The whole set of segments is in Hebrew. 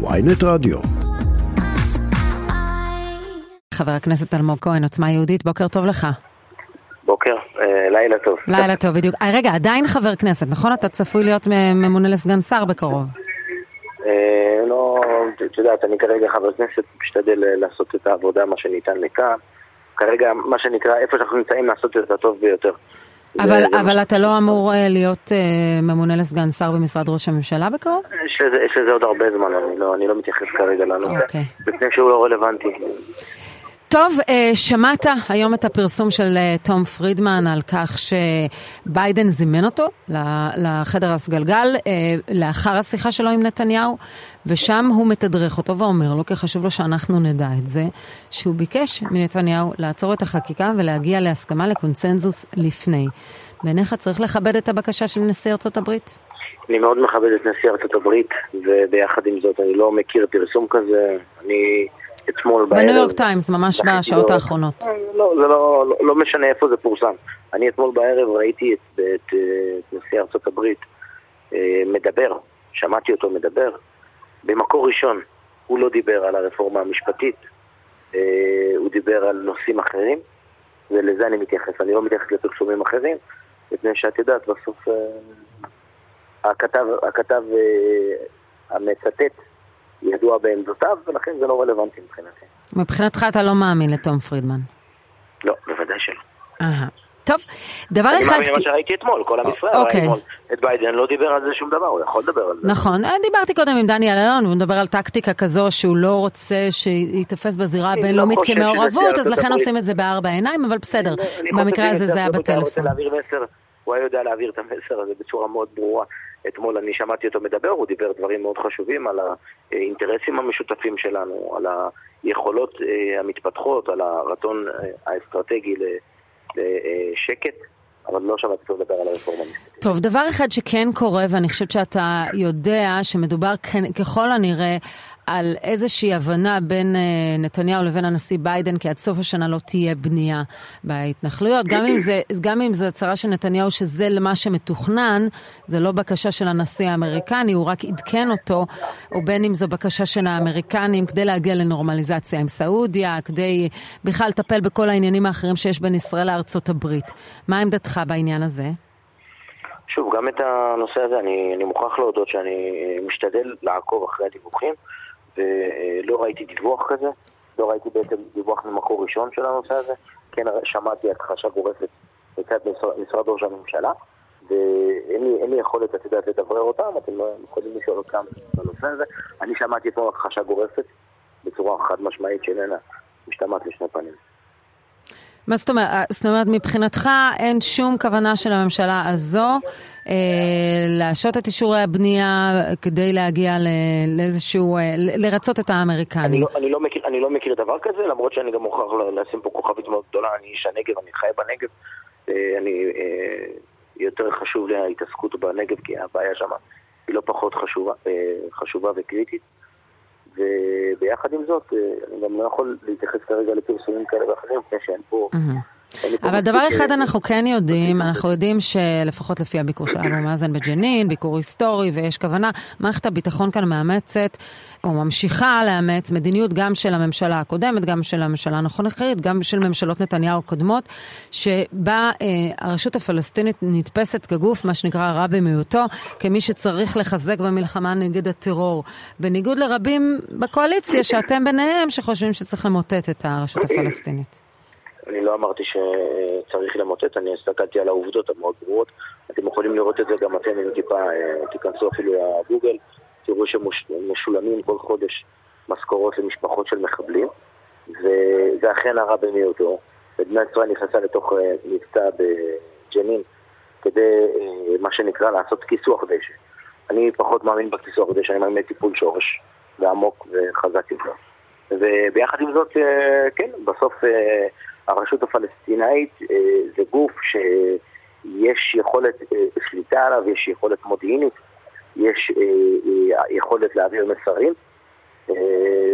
ויינט רדיו. חבר הכנסת אלמוג כהן, עוצמה יהודית, בוקר טוב לך. בוקר, אה, לילה טוב. לילה טוב, בדיוק. אה, רגע, עדיין חבר כנסת, נכון? אתה צפוי להיות ממונה לסגן שר בקרוב. אה, לא, את יודעת, אני כרגע חבר כנסת, משתדל לעשות את העבודה, מה שניתן לכאן. כרגע, מה שנקרא, איפה שאנחנו נמצאים, לעשות את הטוב ביותר. אבל, אבל אתה לא אמור אה, להיות אה, ממונה לסגן שר במשרד ראש הממשלה בקרוב? יש לזה, עוד הרבה זמן, אני לא, אני לא מתייחס כרגע לנושא, אוקיי. מפני שהוא לא רלוונטי. טוב, אה, שמעת היום את הפרסום של אה, תום פרידמן על כך שביידן זימן אותו לחדר הסגלגל אה, לאחר השיחה שלו עם נתניהו, ושם הוא מתדרך אותו ואומר לו, כי חשוב לו שאנחנו נדע את זה, שהוא ביקש מנתניהו לעצור את החקיקה ולהגיע להסכמה לקונסנזוס לפני. בעיניך צריך לכבד את הבקשה של נשיא ארצות הברית? אני מאוד מכבד את נשיא ארצות הברית, וביחד עם זאת, אני לא מכיר פרסום כזה. אני אתמול בערב... בניו יורק טיימס, ממש בשעות האחרונות. לא, זה לא, לא, לא משנה איפה זה פורסם. אני אתמול בערב ראיתי את, את, את נשיא ארצות הברית אה, מדבר, שמעתי אותו מדבר. במקור ראשון הוא לא דיבר על הרפורמה המשפטית, אה, הוא דיבר על נושאים אחרים, ולזה אני מתייחס. אני לא מתייחס לפרסומים אחרים, מפני שאת יודעת, בסוף אה, הכתב, הכתב אה, המצטט ידוע בעמדותיו, ולכן זה לא רלוונטי מבחינתי. מבחינתך אתה לא מאמין לתום פרידמן. לא, בוודאי שלא. אהה. טוב, דבר אני אחד... מאמין למה שראיתי אתמול, כל עם ישראל אוקיי. ראה אתמול. את ביידן לא דיבר על זה שום דבר, הוא יכול לדבר על זה. נכון, אה, דיברתי קודם עם דניאל אלון, הוא מדבר על טקטיקה כזו שהוא לא רוצה שייתפס בזירה אני הבינלאומית לא חושב כמעורבות, אז לכן עושים את זה בארבע עיניים, אבל בסדר, אני במקרה הזה זה היה בטלפון. הוא היה יודע להעביר את המסר הזה בצורה מאוד ברורה. אתמול אני שמעתי אותו מדבר, הוא דיבר דברים מאוד חשובים על האינטרסים המשותפים שלנו, על היכולות אה, המתפתחות, על הרצון אה, האסטרטגי לשקט, אבל לא שמעתי אותו מדבר על הרפורמה המשפטית. טוב, דבר אחד שכן קורה, ואני חושבת שאתה יודע שמדובר ככל הנראה על איזושהי הבנה בין אה, נתניהו לבין הנשיא ביידן, כי עד סוף השנה לא תהיה בנייה בהתנחלויות. גם אם זה, גם אם זו הצהרה של נתניהו שזה למה שמתוכנן, זה לא בקשה של הנשיא האמריקני, הוא רק עדכן אותו, או בין אם זו בקשה של האמריקנים כדי להגיע לנורמליזציה עם סעודיה, כדי בכלל לטפל בכל העניינים האחרים שיש בין ישראל לארצות הברית. מה עמדתך בעניין הזה? שוב, גם את הנושא הזה אני, אני מוכרח להודות שאני משתדל לעקוב אחרי הדיווחים ולא ראיתי דיווח כזה, לא ראיתי בעצם דיווח ממקור ראשון של הנושא הזה, כן שמעתי הכחשה גורפת מצד משרד, ראש הממשלה ואין לי, לי יכולת, את יודעת, לדברר אותם, אתם יכולים לשאול אותם בנושא הזה. אני שמעתי אתמול הכחשה גורפת בצורה חד משמעית שאיננה משתמעת לשני פנים. מה זאת אומרת? זאת אומרת, מבחינתך אין שום כוונה של הממשלה הזו אה, להשעות את אישורי הבנייה כדי להגיע לאיזשהו, אה, לרצות את אני האמריקנים. לא, אני, לא מכיר, אני לא מכיר דבר כזה, למרות שאני גם מוכרח לשים פה כוכבית מאוד גדולה, אני איש הנגב, אני חי בנגב, אה, אני, אה, יותר חשוב לי ההתעסקות בנגב, כי הבעיה שם היא לא פחות חשובה, אה, חשובה וקריטית. וביחד עם זאת, אה, אני גם לא יכול להתייחס כרגע לפרסומים כאלה ואחרים, מפני שאין פה... מהמם. אבל דבר אחד אנחנו כן יודעים, אנחנו יודעים שלפחות לפי הביקור של אבו מאזן בג'נין, ביקור היסטורי ויש כוונה, מערכת הביטחון כאן מאמצת או ממשיכה לאמץ מדיניות גם של הממשלה הקודמת, גם של הממשלה הנוכחית, גם של ממשלות נתניהו הקודמות, שבה אה, הרשות הפלסטינית נתפסת כגוף, מה שנקרא רע במיעוטו, כמי שצריך לחזק במלחמה נגד הטרור. בניגוד לרבים בקואליציה, שאתם ביניהם, שחושבים שצריך למוטט את הרשות הפלסטינית. אני לא אמרתי שצריך למוטט, אני הסתכלתי על העובדות המאוד ברורות. אתם יכולים לראות את זה גם אתם, אם טיפה אה, תיכנסו אפילו לגוגל, תראו שמשולמים כל חודש משכורות למשפחות של מחבלים, וזה אכן הרע במיעוטו. מדינת ישראל נכנסה לתוך אה, מבצע בג'נין כדי, אה, מה שנקרא, לעשות כיסוח דשא. אני פחות מאמין בכיסוח דשא, אני מאמין בטיפול שורש, ועמוק וחזק יותר. וביחד עם זאת, כן, בסוף הרשות הפלסטינאית אה, זה גוף שיש יכולת אה, שליטה עליו, יש יכולת מודיעינית, יש אה, יכולת להעביר מסרים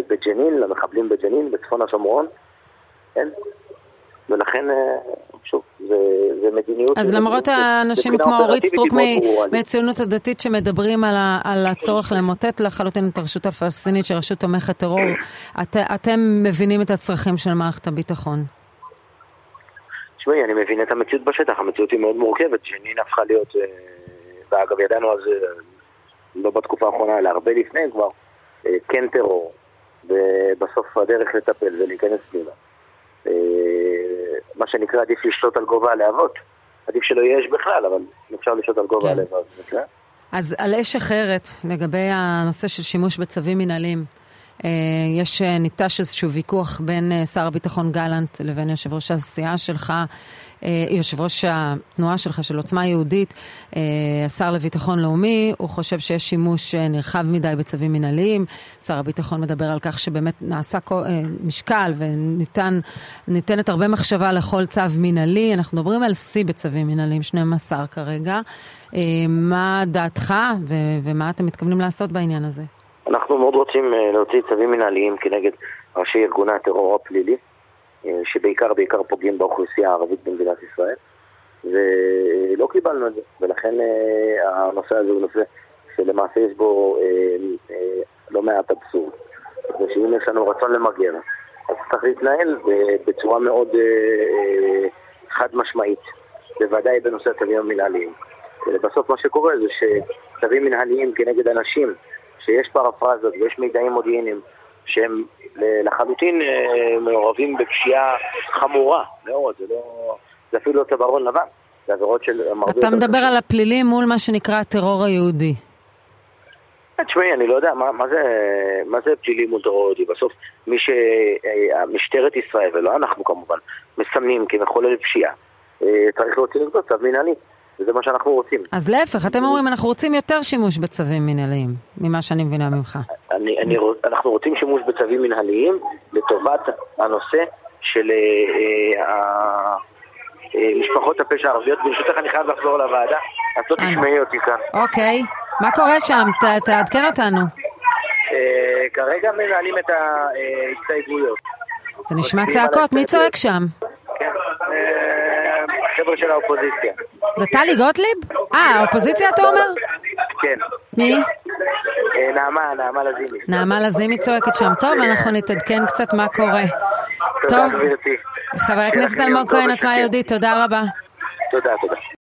בג'נין, למחבלים בג'נין, בצפון השומרון, כן? ולכן, שוב, זה, זה מדיניות... אז למרות האנשים כמו אורית סטרוק. מהציונות הדתית שמדברים על, ה, על הצורך למוטט לחלוטין את הרשות הפלסטינית שרשות תומכת טרור, את, אתם מבינים את הצרכים של מערכת הביטחון. תשמעי, אני מבין את המציאות בשטח, המציאות היא מאוד מורכבת. ג'נין הפכה להיות, אה, ואגב ידענו על זה לא בתקופה האחרונה, אלא הרבה לפני כבר, אה, כן טרור, ובסוף הדרך לטפל ולהיכנס פנימה. אה, מה שנקרא, עדיף לשלוט על גובה הלהבות. עדיף שלא יהיה אש בכלל, אבל אפשר לשלוט על גובה כן. הלהבות. אז על אש אחרת, לגבי הנושא של שימוש בצווים מנהליים, אה, יש, אה, ניטש איזשהו ויכוח בין אה, שר הביטחון גלנט לבין יושב ראש הסיעה שלך, אה, יושב ראש התנועה שלך של עוצמה יהודית, אה, השר לביטחון לאומי, הוא חושב שיש שימוש אה, נרחב מדי בצווים מנהליים. שר הביטחון מדבר על כך שבאמת נעשה אה, משקל וניתנת הרבה מחשבה לכל צו מנהלי. אנחנו מדברים על שיא בצווים מנהליים, 12 כרגע. אה, מה דעתך ומה אתם מתכוונים לעשות בעניין הזה? אנחנו מאוד רוצים אה, להוציא צווים מנהליים כנגד ראשי ארגוני הטרור הפלילי, אה, שבעיקר בעיקר פוגעים באוכלוסייה הערבית במדינת ישראל, ולא קיבלנו את זה, ולכן אה, הנושא הזה הוא נושא שלמעשה יש בו לא מעט אבסורד. ושאם יש לנו רצון למגר, אז צריך להתנהל בצורה מאוד חד משמעית, בוודאי בנושא הצווים המנהליים. ובסוף מה שקורה זה שצווים מנהליים כנגד אנשים שיש פרפרזות ויש מידעים מודיעיניים שהם לחלוטין אה, מעורבים בפשיעה חמורה מאוד, זה, לא, זה אפילו לא צווארון לבן, זה עבירות של... אתה מדבר. על הפלילים מול מה שנקרא הטרור היהודי. תשמעי, אני לא יודע, מה, מה, זה, מה זה פלילי מול טרור יהודי? בסוף מי שמשטרת ישראל, ולא אנחנו כמובן, מסמנים כמחולל פשיעה, אה, צריך להוציא נגדו צו מנהלי, וזה מה שאנחנו רוצים. אז להפך, אתם אומרים, אנחנו רוצים יותר שימוש בצווים מנהליים, ממה שאני מבינה ממך. אני, אני, אנחנו רוצים שימוש בצווים מנהליים לטובת הנושא של אה, אה, אה, משפחות הפשע הערביות. ברשותך אני חייב לחזור לוועדה, את לא אה. תשמעי אותי כאן. אוקיי, מה קורה שם? ת- תעדכן אותנו. אה, כרגע מנהלים את ההסתייגויות. זה נשמע צעקות, מי. צועק שם? כן, אה, החבר'ה של האופוזיציה. זה טלי גוטליב? אה, האופוזיציה אתה אומר? כן. מי? אה, נעמה, נעמה לזימי. נעמה לזימי צועקת שם. טוב, אנחנו נתעדכן קצת מה קורה. תודה טוב, גברתי. חבר הכנסת אלמוג כהן, עוצמה יהודית, תודה רבה. תודה, תודה.